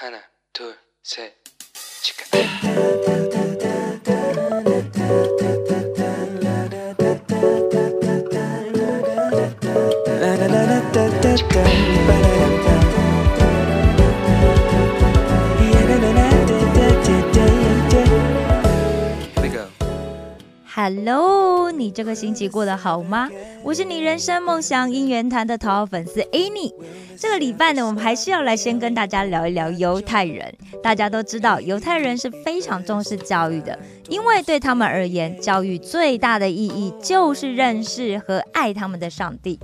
하나, 둘, 셋, 치카. Here we go. Hello，你这个星期过得好吗？ 我是你人生梦想姻缘谈的头号粉丝 Annie。这个礼拜呢，我们还是要来先跟大家聊一聊犹太人。大家都知道，犹太人是非常重视教育的，因为对他们而言，教育最大的意义就是认识和爱他们的上帝。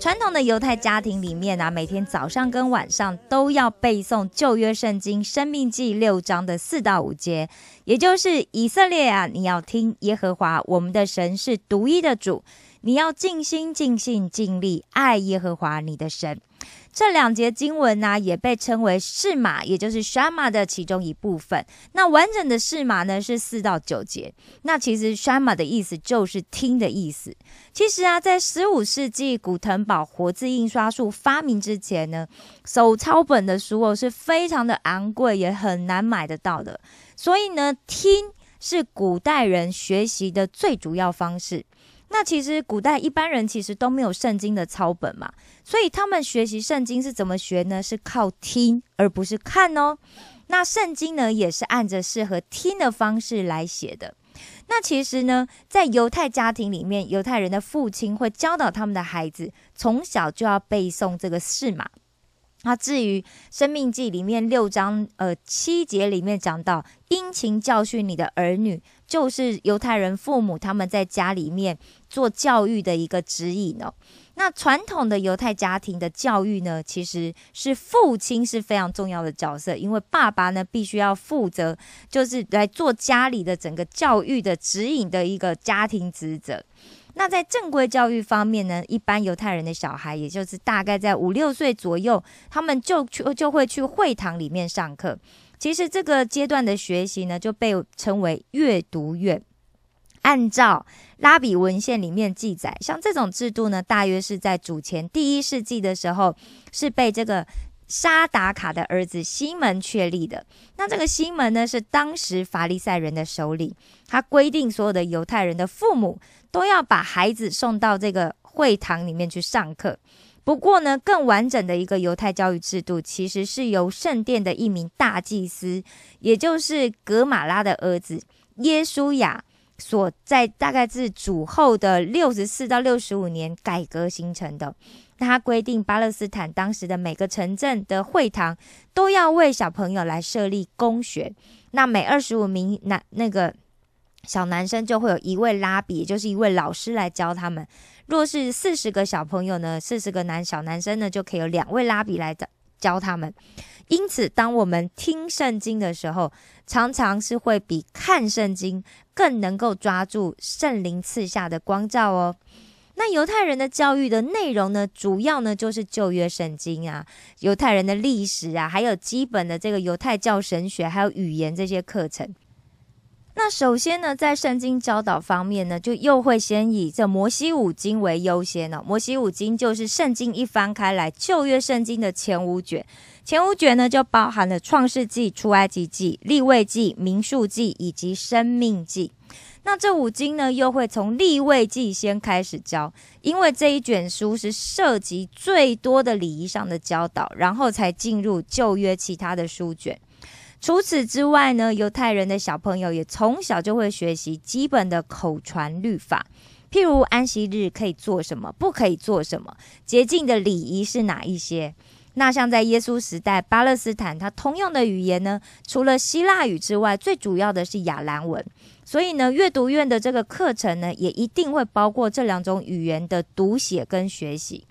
传统的犹太家庭里面啊，每天早上跟晚上都要背诵旧约圣经《生命记》六章的四到五节，也就是以色列啊，你要听耶和华我们的神是独一的主，你要尽心、尽性、尽力爱耶和华你的神。这两节经文呢、也被称为释马，也就是释马的其中一部分。那完整的释马呢是四到九节。那其实释马的意思就是听的意思。其实啊，在十五世纪古腾堡活字印刷术发明之前呢，手抄本的书哦是非常的昂贵，也很难买得到的。所以呢，听是古代人学习的最主要方式。那其实古代一般人其实都没有圣经的抄本嘛，所以他们学习圣经是怎么学呢？是靠听，而不是看哦。那圣经呢，也是按着适合听的方式来写的。那其实呢，在犹太家庭里面，犹太人的父亲会教导他们的孩子，从小就要背诵这个事嘛。那至于《生命记》里面六章呃七节里面讲到，殷勤教训你的儿女，就是犹太人父母他们在家里面做教育的一个指引哦。那传统的犹太家庭的教育呢，其实是父亲是非常重要的角色，因为爸爸呢必须要负责，就是来做家里的整个教育的指引的一个家庭职责。那在正规教育方面呢，一般犹太人的小孩，也就是大概在五六岁左右，他们就去就会去会堂里面上课。其实这个阶段的学习呢，就被称为阅读院。按照拉比文献里面记载，像这种制度呢，大约是在主前第一世纪的时候，是被这个沙达卡的儿子西门确立的。那这个西门呢，是当时法利赛人的首领，他规定所有的犹太人的父母都要把孩子送到这个会堂里面去上课。不过呢，更完整的一个犹太教育制度，其实是由圣殿的一名大祭司，也就是格马拉的儿子耶稣亚。所在大概自主后的六十四到六十五年改革形成的。那他规定巴勒斯坦当时的每个城镇的会堂都要为小朋友来设立公学。那每二十五名男那个小男生就会有一位拉比，也就是一位老师来教他们。若是四十个小朋友呢，四十个男小男生呢，就可以有两位拉比来教教他们。因此，当我们听圣经的时候，常常是会比看圣经更能够抓住圣灵赐下的光照哦。那犹太人的教育的内容呢，主要呢就是旧约圣经啊，犹太人的历史啊，还有基本的这个犹太教神学，还有语言这些课程。那首先呢，在圣经教导方面呢，就又会先以这摩西五经为优先了。摩西五经就是圣经一翻开来，旧约圣经的前五卷。前五卷呢，就包含了创世纪、出埃及记、立位记、民数记以及生命记。那这五经呢，又会从立位记先开始教，因为这一卷书是涉及最多的礼仪上的教导，然后才进入旧约其他的书卷。除此之外呢，犹太人的小朋友也从小就会学习基本的口传律法，譬如安息日可以做什么，不可以做什么，洁净的礼仪是哪一些。那像在耶稣时代，巴勒斯坦它通用的语言呢，除了希腊语之外，最主要的是亚兰文。所以呢，阅读院的这个课程呢，也一定会包括这两种语言的读写跟学习。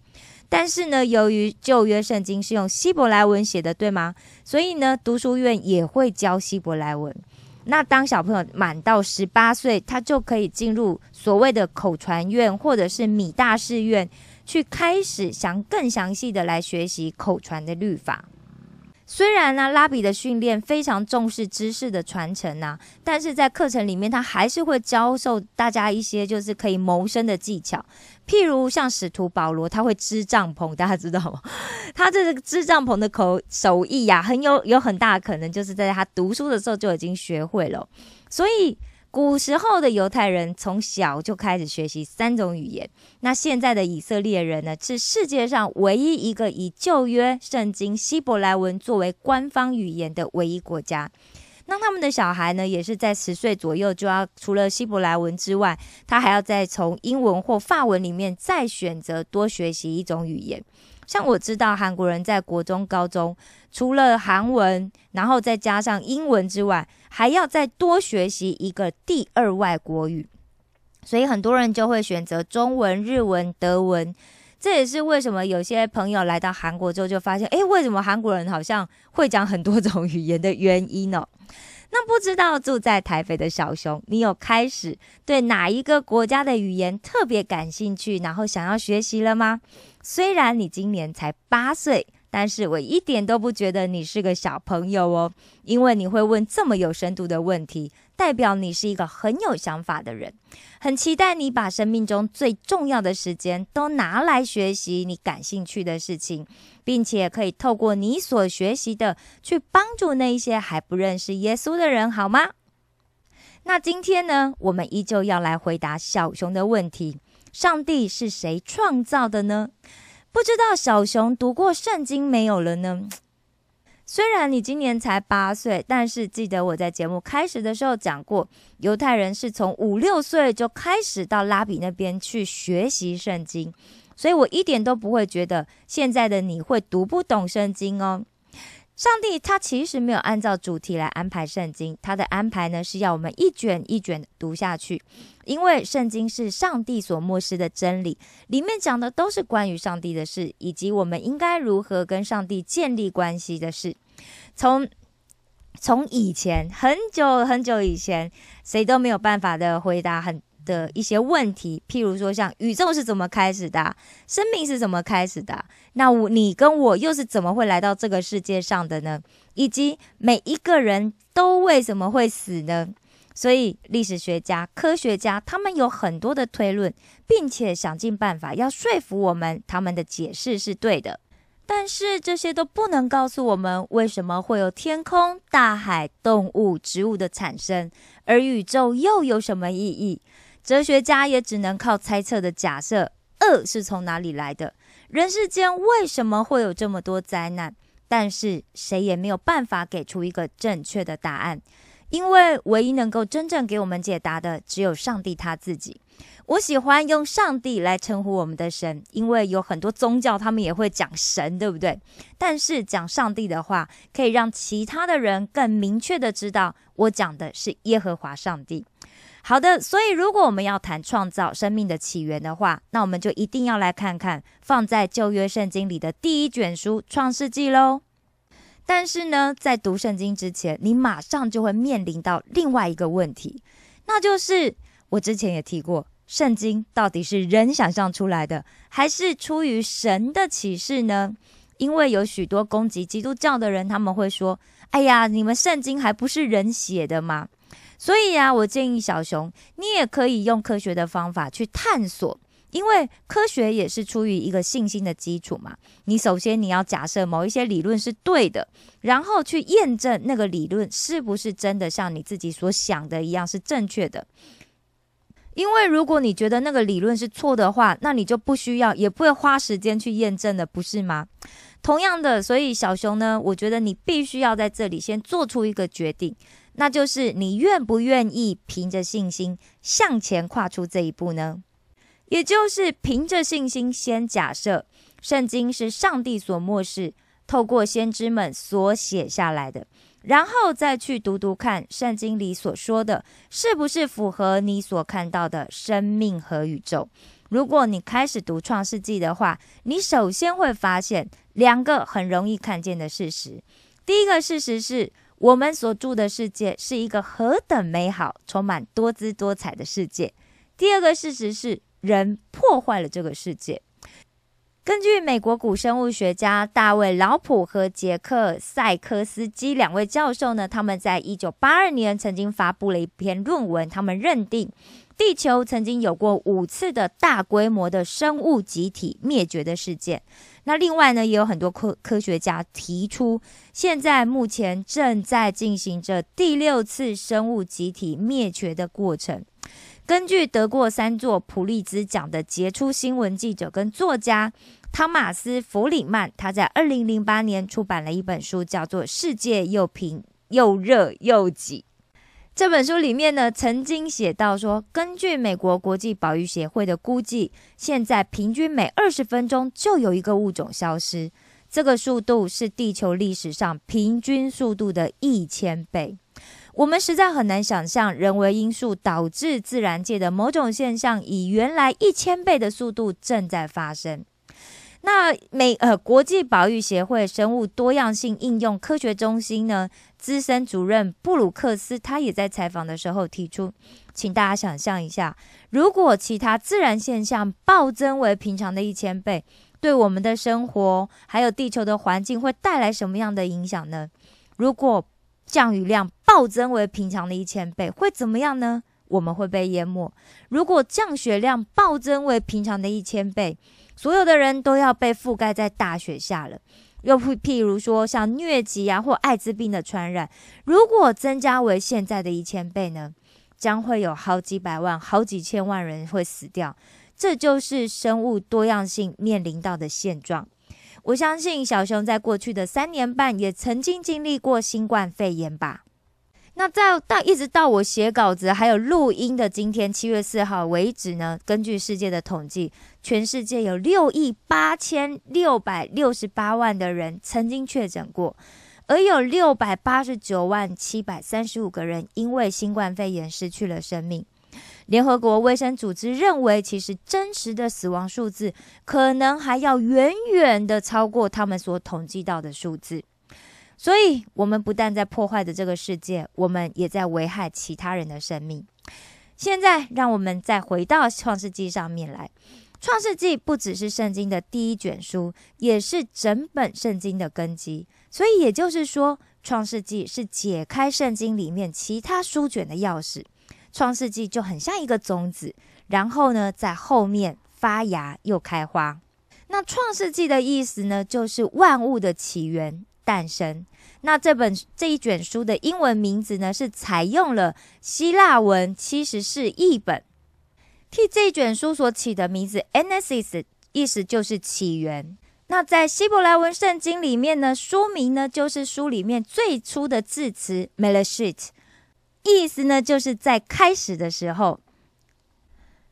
但是呢，由于旧约圣经是用希伯来文写的，对吗？所以呢，读书院也会教希伯来文。那当小朋友满到十八岁，他就可以进入所谓的口传院或者是米大士院，去开始想更详细的来学习口传的律法。虽然呢，拉比的训练非常重视知识的传承呐，但是在课程里面，他还是会教授大家一些就是可以谋生的技巧。譬如像使徒保罗，他会支帐篷，大家知道吗？他这个支帐篷的口手艺呀，很有有很大的可能就是在他读书的时候就已经学会了，所以。古时候的犹太人从小就开始学习三种语言。那现在的以色列人呢，是世界上唯一一个以旧约圣经希伯来文作为官方语言的唯一国家。那他们的小孩呢，也是在十岁左右就要除了希伯来文之外，他还要再从英文或法文里面再选择多学习一种语言。像我知道韩国人在国中、高中除了韩文，然后再加上英文之外，还要再多学习一个第二外国语，所以很多人就会选择中文、日文、德文。这也是为什么有些朋友来到韩国之后就发现，诶，为什么韩国人好像会讲很多种语言的原因呢？那不知道住在台北的小熊，你有开始对哪一个国家的语言特别感兴趣，然后想要学习了吗？虽然你今年才八岁。但是我一点都不觉得你是个小朋友哦，因为你会问这么有深度的问题，代表你是一个很有想法的人。很期待你把生命中最重要的时间都拿来学习你感兴趣的事情，并且可以透过你所学习的去帮助那一些还不认识耶稣的人，好吗？那今天呢，我们依旧要来回答小熊的问题：上帝是谁创造的呢？不知道小熊读过圣经没有了呢？虽然你今年才八岁，但是记得我在节目开始的时候讲过，犹太人是从五六岁就开始到拉比那边去学习圣经，所以我一点都不会觉得现在的你会读不懂圣经哦。上帝他其实没有按照主题来安排圣经，他的安排呢是要我们一卷一卷读下去，因为圣经是上帝所漠视的真理，里面讲的都是关于上帝的事，以及我们应该如何跟上帝建立关系的事。从从以前很久很久以前，谁都没有办法的回答很。的一些问题，譬如说像宇宙是怎么开始的，生命是怎么开始的，那我你跟我又是怎么会来到这个世界上的呢？以及每一个人都为什么会死呢？所以历史学家、科学家他们有很多的推论，并且想尽办法要说服我们他们的解释是对的。但是这些都不能告诉我们为什么会有天空、大海、动物、植物的产生，而宇宙又有什么意义？哲学家也只能靠猜测的假设，恶是从哪里来的？人世间为什么会有这么多灾难？但是谁也没有办法给出一个正确的答案，因为唯一能够真正给我们解答的，只有上帝他自己。我喜欢用上帝来称呼我们的神，因为有很多宗教他们也会讲神，对不对？但是讲上帝的话，可以让其他的人更明确的知道，我讲的是耶和华上帝。好的，所以如果我们要谈创造生命的起源的话，那我们就一定要来看看放在旧约圣经里的第一卷书《创世纪》喽。但是呢，在读圣经之前，你马上就会面临到另外一个问题，那就是我之前也提过，圣经到底是人想象出来的，还是出于神的启示呢？因为有许多攻击基督教的人，他们会说：“哎呀，你们圣经还不是人写的吗？”所以啊，我建议小熊，你也可以用科学的方法去探索，因为科学也是出于一个信心的基础嘛。你首先你要假设某一些理论是对的，然后去验证那个理论是不是真的像你自己所想的一样是正确的。因为如果你觉得那个理论是错的话，那你就不需要，也不会花时间去验证的，不是吗？同样的，所以小熊呢，我觉得你必须要在这里先做出一个决定。那就是你愿不愿意凭着信心向前跨出这一步呢？也就是凭着信心，先假设圣经是上帝所漠视，透过先知们所写下来的，然后再去读读看圣经里所说的是不是符合你所看到的生命和宇宙。如果你开始读创世纪的话，你首先会发现两个很容易看见的事实。第一个事实是。我们所住的世界是一个何等美好、充满多姿多彩的世界。第二个事实是，人破坏了这个世界。根据美国古生物学家大卫·劳普和杰克·塞科斯基两位教授呢，他们在一九八二年曾经发布了一篇论文，他们认定地球曾经有过五次的大规模的生物集体灭绝的事件。那另外呢，也有很多科科学家提出，现在目前正在进行着第六次生物集体灭绝的过程。根据得过三座普利兹奖的杰出新闻记者跟作家汤马斯·弗里曼，他在二零零八年出版了一本书，叫做《世界又平又热又挤》。这本书里面呢，曾经写到说，根据美国国际保育协会的估计，现在平均每二十分钟就有一个物种消失，这个速度是地球历史上平均速度的一千倍。我们实在很难想象，人为因素导致自然界的某种现象以原来一千倍的速度正在发生。那美呃国际保育协会生物多样性应用科学中心呢资深主任布鲁克斯，他也在采访的时候提出，请大家想象一下，如果其他自然现象暴增为平常的一千倍，对我们的生活还有地球的环境会带来什么样的影响呢？如果降雨量暴增为平常的一千倍，会怎么样呢？我们会被淹没。如果降雪量暴增为平常的一千倍，所有的人都要被覆盖在大雪下了。又譬譬如说，像疟疾啊或艾滋病的传染，如果增加为现在的一千倍呢，将会有好几百万、好几千万人会死掉。这就是生物多样性面临到的现状。我相信小熊在过去的三年半也曾经经历过新冠肺炎吧。那在到一直到我写稿子还有录音的今天七月四号为止呢，根据世界的统计，全世界有六亿八千六百六十八万的人曾经确诊过，而有六百八十九万七百三十五个人因为新冠肺炎失去了生命。联合国卫生组织认为，其实真实的死亡数字可能还要远远的超过他们所统计到的数字。所以，我们不但在破坏着这个世界，我们也在危害其他人的生命。现在，让我们再回到创世纪上面来。创世纪不只是圣经的第一卷书，也是整本圣经的根基。所以，也就是说，创世纪是解开圣经里面其他书卷的钥匙。创世纪就很像一个种子，然后呢，在后面发芽又开花。那创世纪的意思呢，就是万物的起源、诞生。那这本这一卷书的英文名字呢，是采用了希腊文七十四译本，替这一卷书所起的名字 “Genesis”，意思就是起源。那在希伯来文圣经里面呢，书名呢就是书里面最初的字词 “Melashit”。意思呢，就是在开始的时候，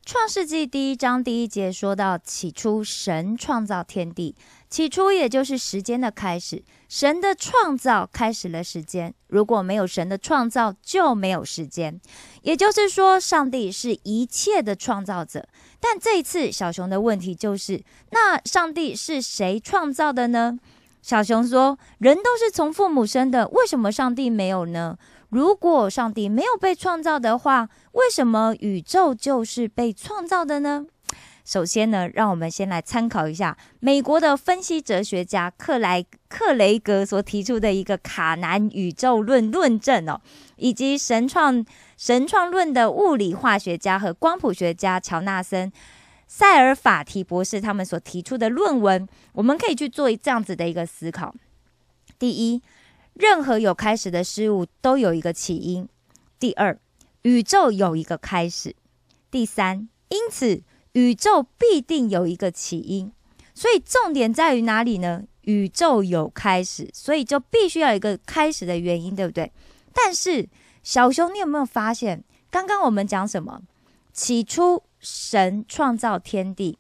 《创世纪》第一章第一节说到：“起初，神创造天地。”起初，也就是时间的开始。神的创造开始了时间。如果没有神的创造，就没有时间。也就是说，上帝是一切的创造者。但这一次，小熊的问题就是：那上帝是谁创造的呢？小熊说：“人都是从父母生的，为什么上帝没有呢？”如果上帝没有被创造的话，为什么宇宙就是被创造的呢？首先呢，让我们先来参考一下美国的分析哲学家克莱克雷格所提出的一个卡南宇宙论论证哦，以及神创神创论的物理化学家和光谱学家乔纳森塞尔法提博士他们所提出的论文，我们可以去做这样子的一个思考：第一。任何有开始的事物都有一个起因。第二，宇宙有一个开始。第三，因此宇宙必定有一个起因。所以重点在于哪里呢？宇宙有开始，所以就必须要有一个开始的原因，对不对？但是小熊，你有没有发现，刚刚我们讲什么？起初神创造天地，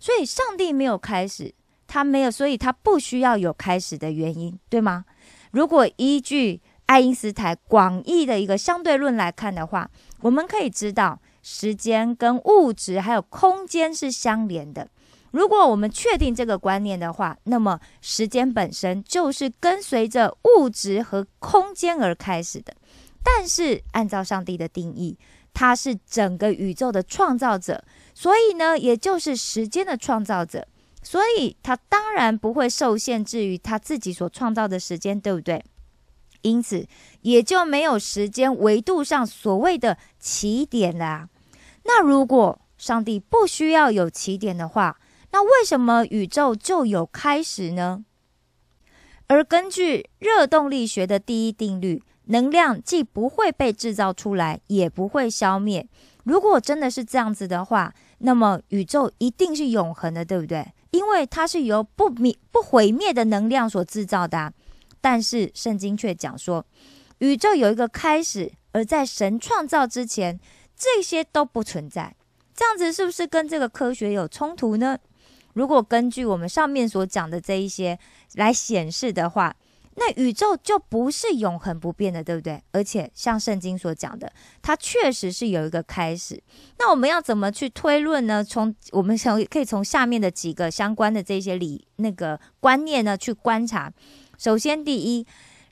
所以上帝没有开始，他没有，所以他不需要有开始的原因，对吗？如果依据爱因斯坦广义的一个相对论来看的话，我们可以知道时间跟物质还有空间是相连的。如果我们确定这个观念的话，那么时间本身就是跟随着物质和空间而开始的。但是按照上帝的定义，他是整个宇宙的创造者，所以呢，也就是时间的创造者。所以他当然不会受限制于他自己所创造的时间，对不对？因此也就没有时间维度上所谓的起点啦。那如果上帝不需要有起点的话，那为什么宇宙就有开始呢？而根据热动力学的第一定律，能量既不会被制造出来，也不会消灭。如果真的是这样子的话，那么宇宙一定是永恒的，对不对？因为它是由不灭、不毁灭的能量所制造的。但是圣经却讲说，宇宙有一个开始，而在神创造之前，这些都不存在。这样子是不是跟这个科学有冲突呢？如果根据我们上面所讲的这一些来显示的话，那宇宙就不是永恒不变的，对不对？而且像圣经所讲的，它确实是有一个开始。那我们要怎么去推论呢？从我们从可以从下面的几个相关的这些理那个观念呢去观察。首先，第一，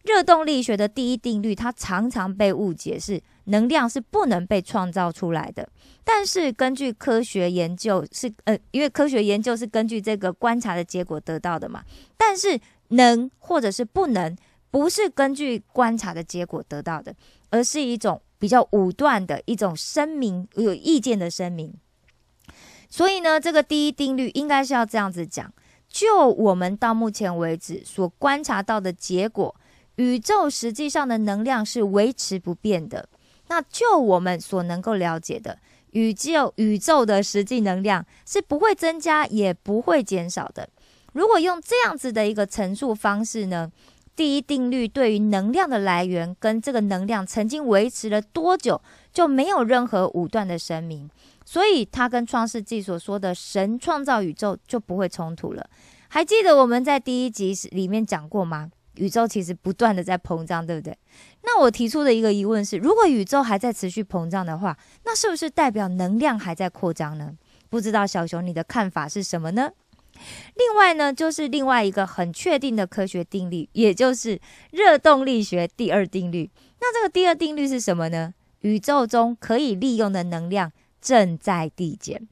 热动力学的第一定律，它常常被误解是能量是不能被创造出来的。但是根据科学研究是呃，因为科学研究是根据这个观察的结果得到的嘛。但是能或者是不能，不是根据观察的结果得到的，而是一种比较武断的一种声明，有意见的声明。所以呢，这个第一定律应该是要这样子讲。就我们到目前为止所观察到的结果，宇宙实际上的能量是维持不变的。那就我们所能够了解的，宇宙宇宙的实际能量是不会增加也不会减少的。如果用这样子的一个陈述方式呢，第一定律对于能量的来源跟这个能量曾经维持了多久，就没有任何武断的声明。所以它跟创世纪所说的神创造宇宙就不会冲突了。还记得我们在第一集里面讲过吗？宇宙其实不断的在膨胀，对不对？那我提出的一个疑问是：如果宇宙还在持续膨胀的话，那是不是代表能量还在扩张呢？不知道小熊你的看法是什么呢？另外呢，就是另外一个很确定的科学定律，也就是热动力学第二定律。那这个第二定律是什么呢？宇宙中可以利用的能量。正在递减。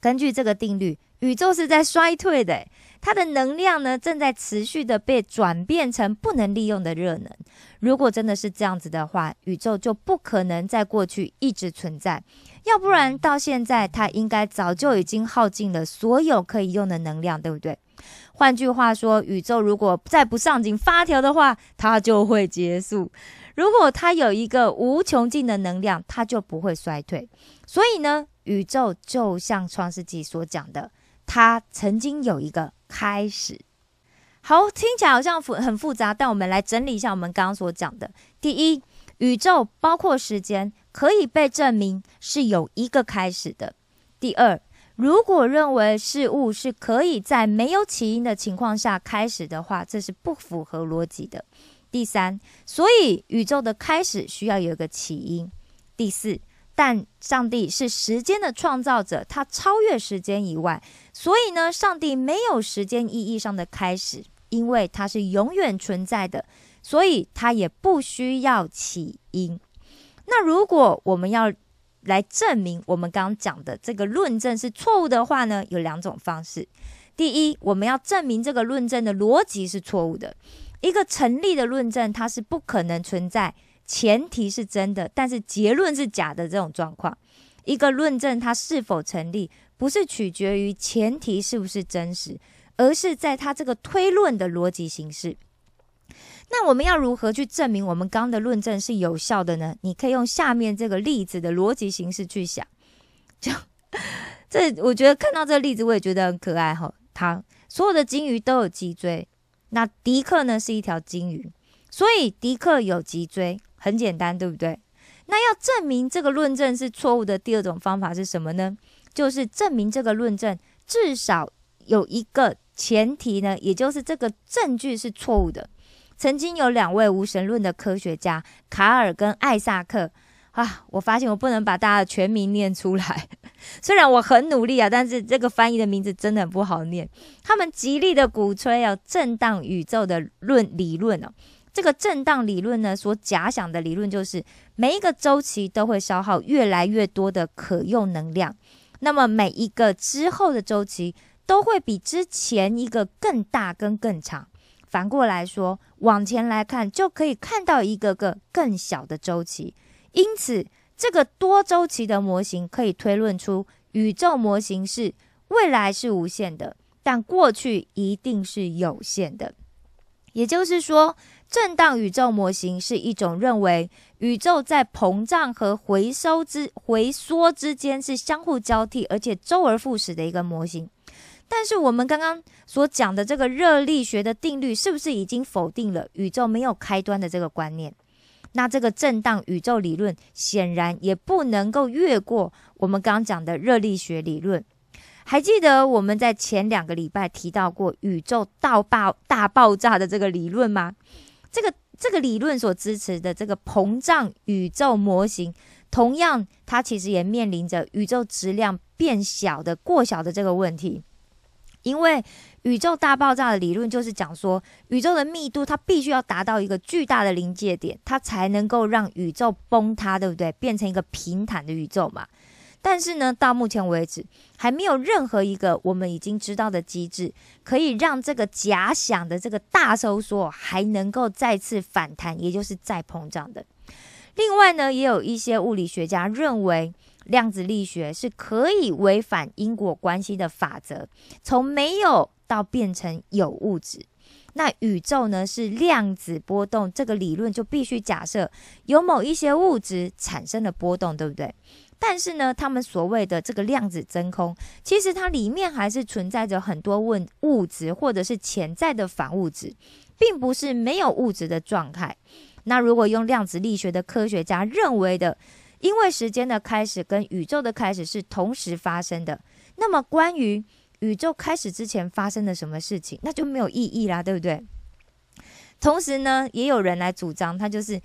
根据这个定律，宇宙是在衰退的，它的能量呢正在持续的被转变成不能利用的热能。如果真的是这样子的话，宇宙就不可能在过去一直存在，要不然到现在它应该早就已经耗尽了所有可以用的能量，对不对？换句话说，宇宙如果再不上紧发条的话，它就会结束。如果它有一个无穷尽的能量，它就不会衰退。所以呢，宇宙就像创世纪所讲的，它曾经有一个开始。好，听起来好像复很复杂，但我们来整理一下我们刚刚所讲的。第一，宇宙包括时间，可以被证明是有一个开始的。第二，如果认为事物是可以在没有起因的情况下开始的话，这是不符合逻辑的。第三，所以宇宙的开始需要有一个起因。第四，但上帝是时间的创造者，他超越时间以外，所以呢，上帝没有时间意义上的开始，因为他是永远存在的，所以他也不需要起因。那如果我们要来证明我们刚刚讲的这个论证是错误的话呢，有两种方式。第一，我们要证明这个论证的逻辑是错误的。一个成立的论证，它是不可能存在前提是真的，但是结论是假的这种状况。一个论证它是否成立，不是取决于前提是不是真实，而是在它这个推论的逻辑形式。那我们要如何去证明我们刚的论证是有效的呢？你可以用下面这个例子的逻辑形式去想。就 这，我觉得看到这个例子，我也觉得很可爱哈。它所有的金鱼都有脊椎。那迪克呢是一条金鱼，所以迪克有脊椎，很简单，对不对？那要证明这个论证是错误的，第二种方法是什么呢？就是证明这个论证至少有一个前提呢，也就是这个证据是错误的。曾经有两位无神论的科学家卡尔跟艾萨克。啊！我发现我不能把大家的全名念出来，虽然我很努力啊，但是这个翻译的名字真的很不好念。他们极力的鼓吹要震荡宇宙的论理论哦。这个震荡理论呢，所假想的理论就是每一个周期都会消耗越来越多的可用能量，那么每一个之后的周期都会比之前一个更大跟更长。反过来说，往前来看，就可以看到一个个更小的周期。因此，这个多周期的模型可以推论出，宇宙模型是未来是无限的，但过去一定是有限的。也就是说，震荡宇宙模型是一种认为宇宙在膨胀和回收之回缩之间是相互交替，而且周而复始的一个模型。但是我们刚刚所讲的这个热力学的定律，是不是已经否定了宇宙没有开端的这个观念？那这个震荡宇宙理论显然也不能够越过我们刚刚讲的热力学理论。还记得我们在前两个礼拜提到过宇宙大爆大爆炸的这个理论吗？这个这个理论所支持的这个膨胀宇宙模型，同样它其实也面临着宇宙质量变小的过小的这个问题。因为宇宙大爆炸的理论就是讲说，宇宙的密度它必须要达到一个巨大的临界点，它才能够让宇宙崩塌，对不对？变成一个平坦的宇宙嘛。但是呢，到目前为止，还没有任何一个我们已经知道的机制，可以让这个假想的这个大收缩还能够再次反弹，也就是再膨胀的。另外呢，也有一些物理学家认为。量子力学是可以违反因果关系的法则，从没有到变成有物质。那宇宙呢是量子波动，这个理论就必须假设有某一些物质产生了波动，对不对？但是呢，他们所谓的这个量子真空，其实它里面还是存在着很多问物质或者是潜在的反物质，并不是没有物质的状态。那如果用量子力学的科学家认为的。因为时间的开始跟宇宙的开始是同时发生的，那么关于宇宙开始之前发生了什么事情，那就没有意义啦，对不对？同时呢，也有人来主张，它就是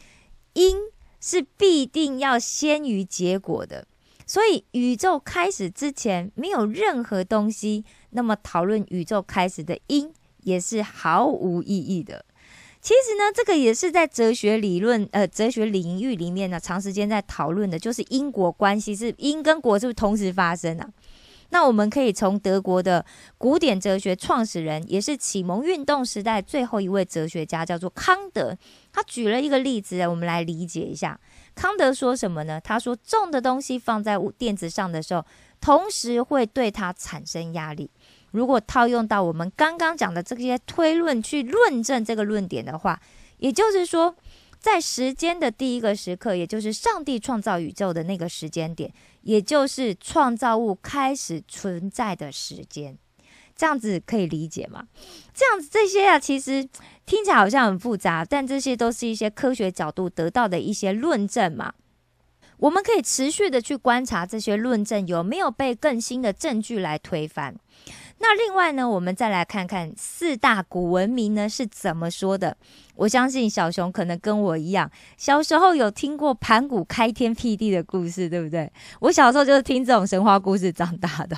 因是必定要先于结果的，所以宇宙开始之前没有任何东西，那么讨论宇宙开始的因也是毫无意义的。其实呢，这个也是在哲学理论、呃，哲学领域里面呢，长时间在讨论的，就是因果关系是因跟果是不是同时发生啊？那我们可以从德国的古典哲学创始人，也是启蒙运动时代最后一位哲学家，叫做康德，他举了一个例子，我们来理解一下。康德说什么呢？他说，重的东西放在垫子上的时候，同时会对它产生压力。如果套用到我们刚刚讲的这些推论去论证这个论点的话，也就是说，在时间的第一个时刻，也就是上帝创造宇宙的那个时间点，也就是创造物开始存在的时间，这样子可以理解吗？这样子这些啊，其实听起来好像很复杂，但这些都是一些科学角度得到的一些论证嘛。我们可以持续的去观察这些论证有没有被更新的证据来推翻。那另外呢，我们再来看看四大古文明呢是怎么说的。我相信小熊可能跟我一样，小时候有听过盘古开天辟地的故事，对不对？我小时候就是听这种神话故事长大的。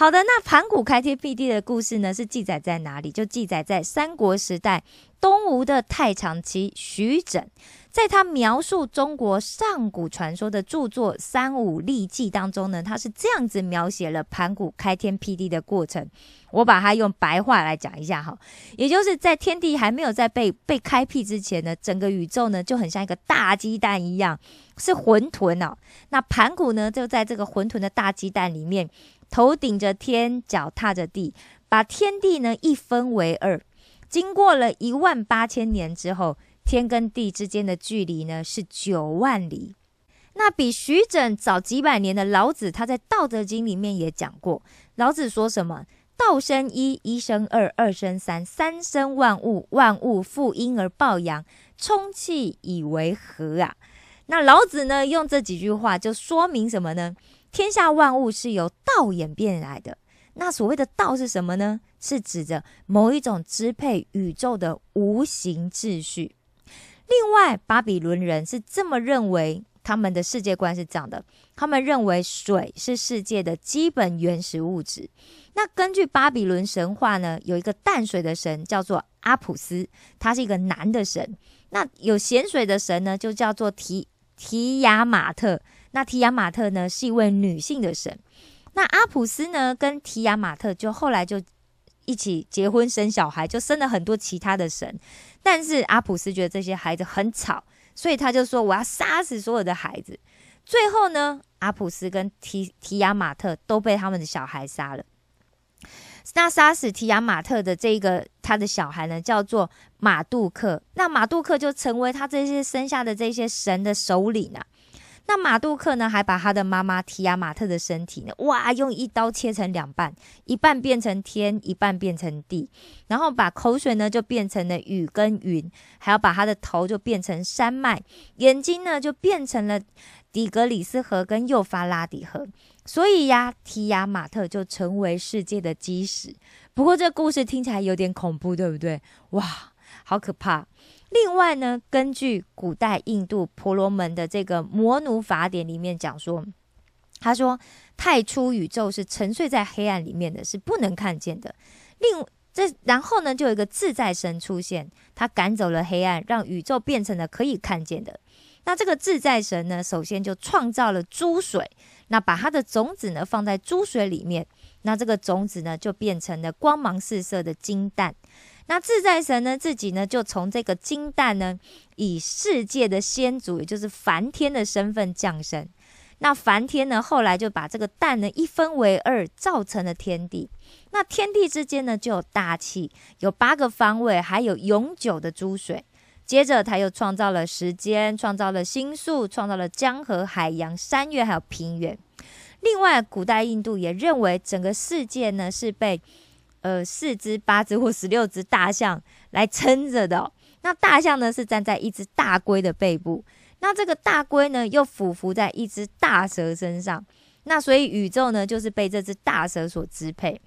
好的，那盘古开天辟地的故事呢，是记载在哪里？就记载在三国时代东吴的太常期徐整。在他描述中国上古传说的著作《三五历记》当中呢，他是这样子描写了盘古开天辟地的过程。我把它用白话来讲一下哈，也就是在天地还没有在被被开辟之前呢，整个宇宙呢就很像一个大鸡蛋一样，是混沌哦。那盘古呢就在这个混沌的大鸡蛋里面，头顶着天，脚踏着地，把天地呢一分为二。经过了一万八千年之后。天跟地之间的距离呢是九万里，那比徐整早几百年的老子，他在《道德经》里面也讲过。老子说什么？道生一，一生二，二生三，三生万物，万物负阴而抱阳，充气以为和啊。那老子呢，用这几句话就说明什么呢？天下万物是由道演变来的。那所谓的道是什么呢？是指着某一种支配宇宙的无形秩序。另外，巴比伦人是这么认为，他们的世界观是这样的：他们认为水是世界的基本原始物质。那根据巴比伦神话呢，有一个淡水的神叫做阿普斯，他是一个男的神；那有咸水的神呢，就叫做提提亚马特。那提亚马特呢，是一位女性的神。那阿普斯呢，跟提亚马特就后来就一起结婚生小孩，就生了很多其他的神。但是阿普斯觉得这些孩子很吵，所以他就说我要杀死所有的孩子。最后呢，阿普斯跟提提亚马特都被他们的小孩杀了。那杀死提亚马特的这个他的小孩呢，叫做马杜克。那马杜克就成为他这些生下的这些神的首领啊。那马杜克呢，还把他的妈妈提亚马特的身体呢，哇，用一刀切成两半，一半变成天，一半变成地，然后把口水呢就变成了雨跟云，还要把他的头就变成山脉，眼睛呢就变成了底格里斯河跟幼发拉底河。所以呀，提亚马特就成为世界的基石。不过这故事听起来有点恐怖，对不对？哇，好可怕！另外呢，根据古代印度婆罗门的这个摩奴法典里面讲说，他说太初宇宙是沉睡在黑暗里面的，是不能看见的。另这然后呢，就有一个自在神出现，他赶走了黑暗，让宇宙变成了可以看见的。那这个自在神呢，首先就创造了珠水。那把它的种子呢放在珠水里面，那这个种子呢就变成了光芒四射的金蛋。那自在神呢自己呢就从这个金蛋呢以世界的先祖，也就是梵天的身份降生。那梵天呢后来就把这个蛋呢一分为二，造成了天地。那天地之间呢就有大气，有八个方位，还有永久的珠水。接着，他又创造了时间，创造了星宿，创造了江河、海洋、山岳，还有平原。另外，古代印度也认为整个世界呢是被呃四只、八只或十六只大象来撑着的。那大象呢是站在一只大龟的背部，那这个大龟呢又俯伏在一只大蛇身上。那所以宇宙呢就是被这只大蛇所支配。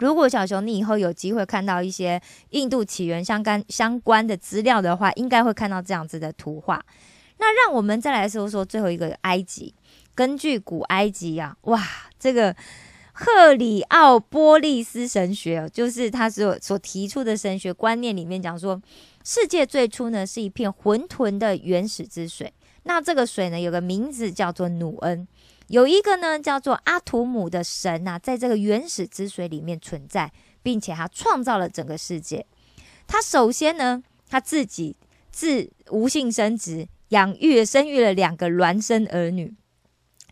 如果小熊你以后有机会看到一些印度起源相关相关的资料的话，应该会看到这样子的图画。那让我们再来说说最后一个埃及。根据古埃及呀，哇，这个赫里奥波利斯神学，就是他所所提出的神学观念里面讲说，世界最初呢是一片浑沌的原始之水。那这个水呢有个名字叫做努恩。有一个呢，叫做阿图姆的神呐，在这个原始之水里面存在，并且他创造了整个世界。他首先呢，他自己自无性生殖，养育生育了两个孪生儿女。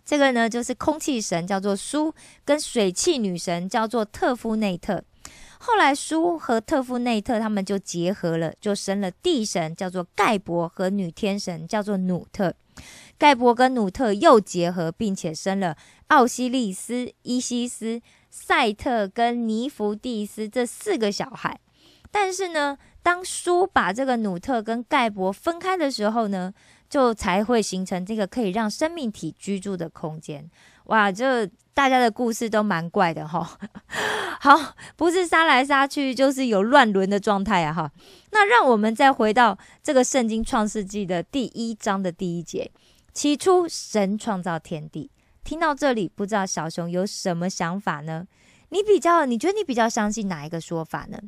这个呢，就是空气神叫做苏，跟水汽女神叫做特夫内特。后来苏和特夫内特他们就结合了，就生了地神叫做盖博和女天神叫做努特。盖博跟努特又结合，并且生了奥西利斯、伊西斯、赛特跟尼福蒂斯这四个小孩。但是呢，当书把这个努特跟盖博分开的时候呢，就才会形成这个可以让生命体居住的空间。哇，这大家的故事都蛮怪的哈。好，不是杀来杀去，就是有乱伦的状态啊哈。那让我们再回到这个圣经创世纪的第一章的第一节。起初，神创造天地。听到这里，不知道小熊有什么想法呢？你比较，你觉得你比较相信哪一个说法呢？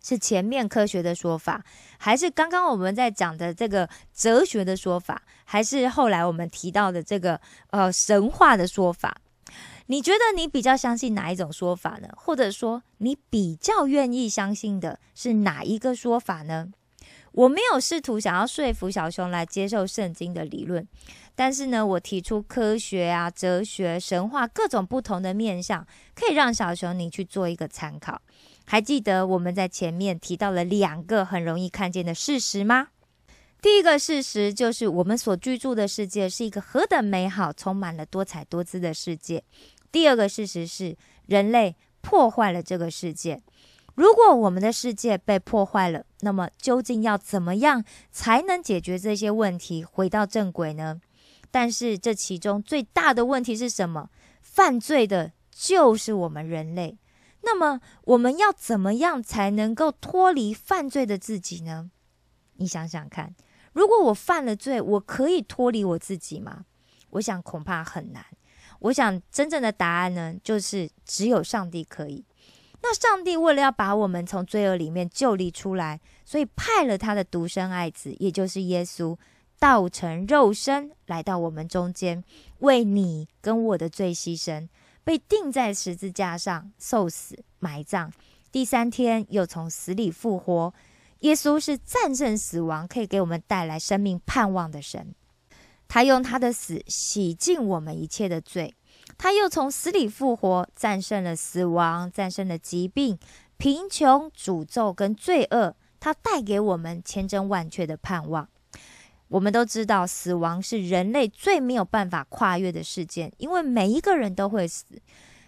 是前面科学的说法，还是刚刚我们在讲的这个哲学的说法，还是后来我们提到的这个呃神话的说法？你觉得你比较相信哪一种说法呢？或者说，你比较愿意相信的是哪一个说法呢？我没有试图想要说服小熊来接受圣经的理论，但是呢，我提出科学啊、哲学、神话各种不同的面向，可以让小熊你去做一个参考。还记得我们在前面提到了两个很容易看见的事实吗？第一个事实就是我们所居住的世界是一个何等美好、充满了多彩多姿的世界。第二个事实是人类破坏了这个世界。如果我们的世界被破坏了，那么究竟要怎么样才能解决这些问题，回到正轨呢？但是这其中最大的问题是什么？犯罪的就是我们人类。那么我们要怎么样才能够脱离犯罪的自己呢？你想想看，如果我犯了罪，我可以脱离我自己吗？我想恐怕很难。我想真正的答案呢，就是只有上帝可以。那上帝为了要把我们从罪恶里面救离出来，所以派了他的独生爱子，也就是耶稣，道成肉身来到我们中间，为你跟我的罪牺牲，被钉在十字架上受死、埋葬，第三天又从死里复活。耶稣是战胜死亡，可以给我们带来生命盼望的神。他用他的死洗净我们一切的罪，他又从死里复活，战胜了死亡，战胜了疾病、贫穷、诅咒跟罪恶。他带给我们千真万确的盼望。我们都知道，死亡是人类最没有办法跨越的事件，因为每一个人都会死。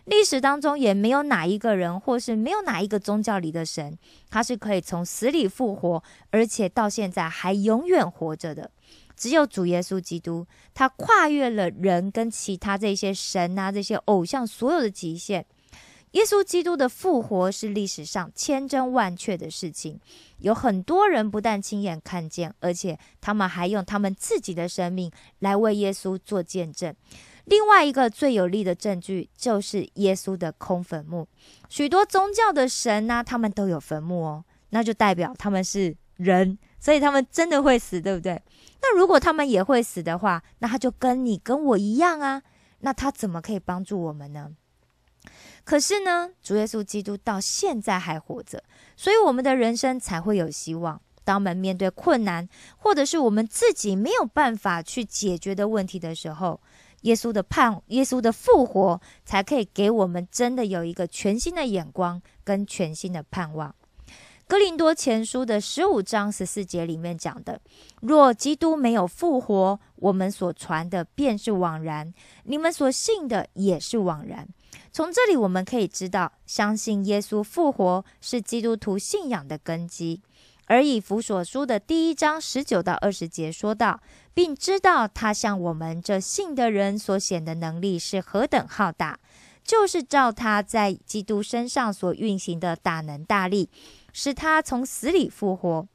历史当中也没有哪一个人，或是没有哪一个宗教里的神，他是可以从死里复活，而且到现在还永远活着的。只有主耶稣基督，他跨越了人跟其他这些神啊、这些偶像所有的极限。耶稣基督的复活是历史上千真万确的事情，有很多人不但亲眼看见，而且他们还用他们自己的生命来为耶稣做见证。另外一个最有力的证据就是耶稣的空坟墓。许多宗教的神呢，他们都有坟墓哦，那就代表他们是人，所以他们真的会死，对不对？那如果他们也会死的话，那他就跟你跟我一样啊，那他怎么可以帮助我们呢？可是呢，主耶稣基督到现在还活着，所以我们的人生才会有希望。当我们面对困难，或者是我们自己没有办法去解决的问题的时候，耶稣的盼，耶稣的复活，才可以给我们真的有一个全新的眼光跟全新的盼望。哥林多前书的十五章十四节里面讲的：若基督没有复活，我们所传的便是枉然，你们所信的也是枉然。从这里我们可以知道，相信耶稣复活是基督徒信仰的根基。而以弗所书的第一章十九到二十节说道，并知道他向我们这信的人所显的能力是何等浩大，就是照他在基督身上所运行的大能大力，使他从死里复活。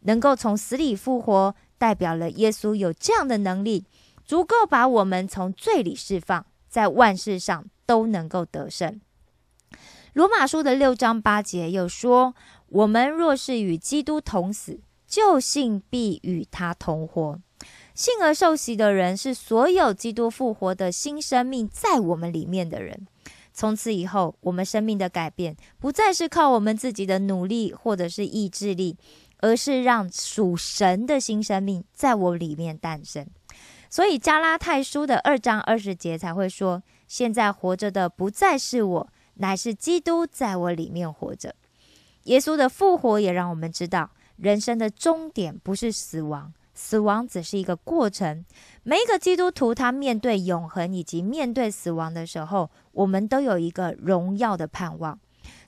能够从死里复活，代表了耶稣有这样的能力，足够把我们从罪里释放，在万事上。都能够得胜。罗马书的六章八节又说：“我们若是与基督同死，就信必与他同活。信而受洗的人，是所有基督复活的新生命在我们里面的人。从此以后，我们生命的改变不再是靠我们自己的努力或者是意志力，而是让属神的新生命在我里面诞生。所以加拉太书的二章二十节才会说。”现在活着的不再是我，乃是基督在我里面活着。耶稣的复活也让我们知道，人生的终点不是死亡，死亡只是一个过程。每一个基督徒，他面对永恒以及面对死亡的时候，我们都有一个荣耀的盼望。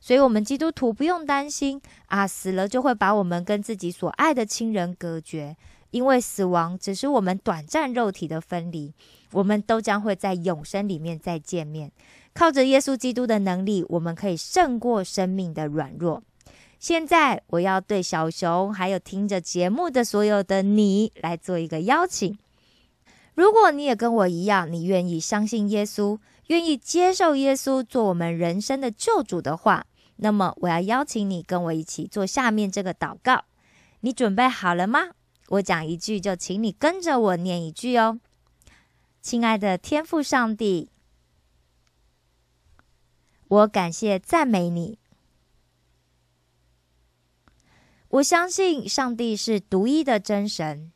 所以，我们基督徒不用担心啊，死了就会把我们跟自己所爱的亲人隔绝，因为死亡只是我们短暂肉体的分离。我们都将会在永生里面再见面。靠着耶稣基督的能力，我们可以胜过生命的软弱。现在，我要对小熊还有听着节目的所有的你来做一个邀请。如果你也跟我一样，你愿意相信耶稣，愿意接受耶稣做我们人生的救主的话，那么我要邀请你跟我一起做下面这个祷告。你准备好了吗？我讲一句，就请你跟着我念一句哦。亲爱的天父上帝，我感谢赞美你。我相信上帝是独一的真神，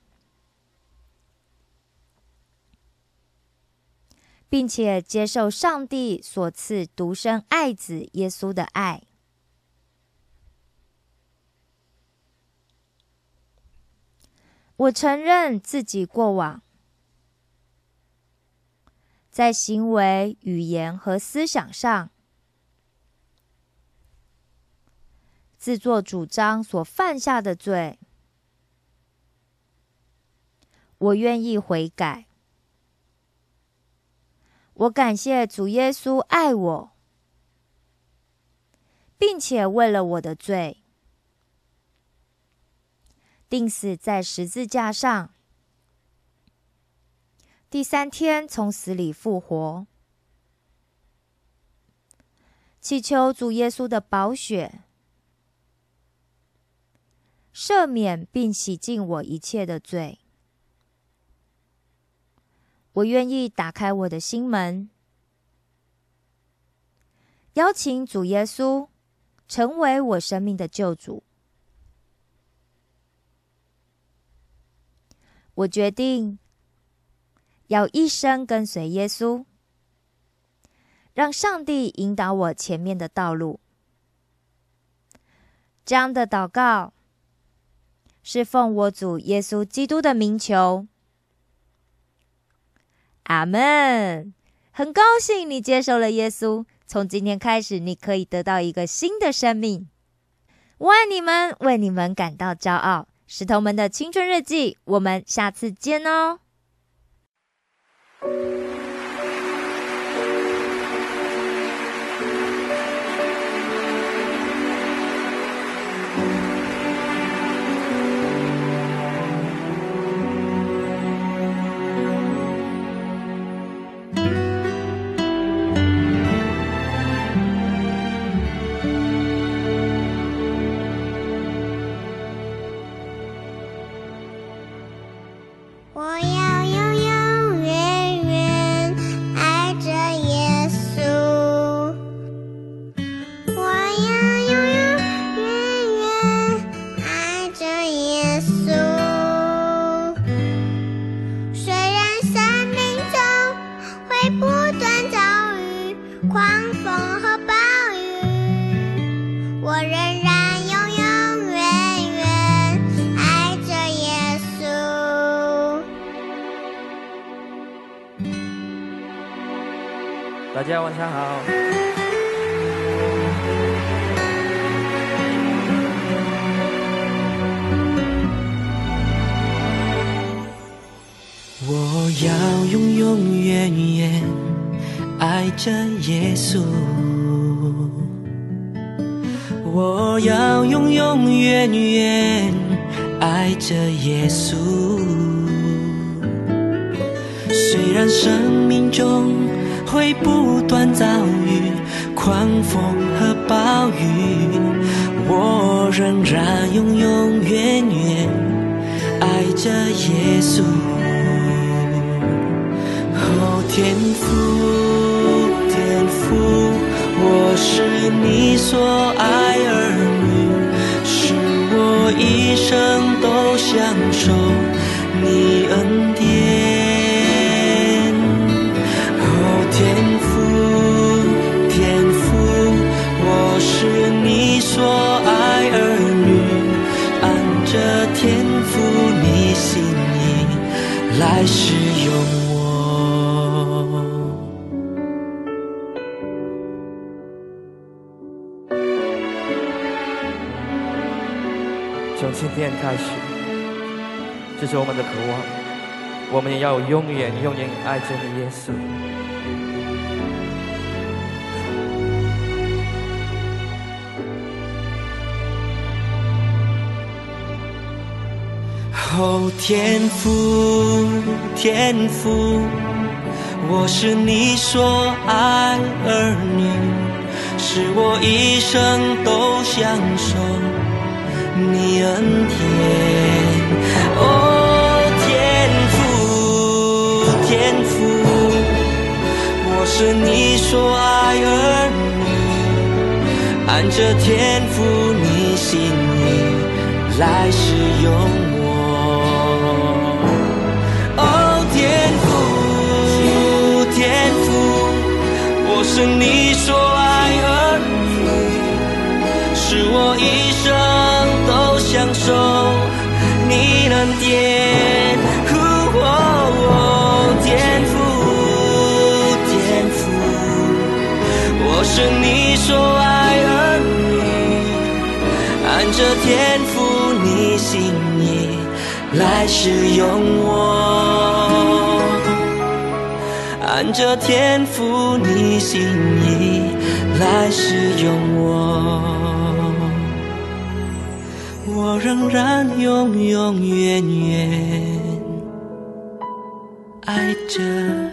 并且接受上帝所赐独生爱子耶稣的爱。我承认自己过往。在行为、语言和思想上，自作主张所犯下的罪，我愿意悔改。我感谢主耶稣爱我，并且为了我的罪，钉死在十字架上。第三天从死里复活，祈求主耶稣的宝血赦免并洗净我一切的罪。我愿意打开我的心门，邀请主耶稣成为我生命的救主。我决定要一生跟随耶稣，让上帝引导我前面的道路。这样的祷告是奉我主耶稣基督的名求。阿门。很高兴你接受了耶稣，从今天开始，你可以得到一个新的生命。我爱你们，为你们感到骄傲。石头们的青春日记，我们下次见哦。晚上好。一生都享受你恩典。开始，这是我们的渴望，我们也要永远永远爱着你，耶稣。哦，天父，天父，我是你所爱儿女，是我一生都享受你恩典。哦，天父，天父，我是你所爱儿女，按着天父你心意来使用。是你所爱儿女，是我一生享受你恩典。哦，天父，天父，我是你所爱儿女，按着天赋你心意来使用我。按着天赋你心意来使用，我仍然永永远远爱着。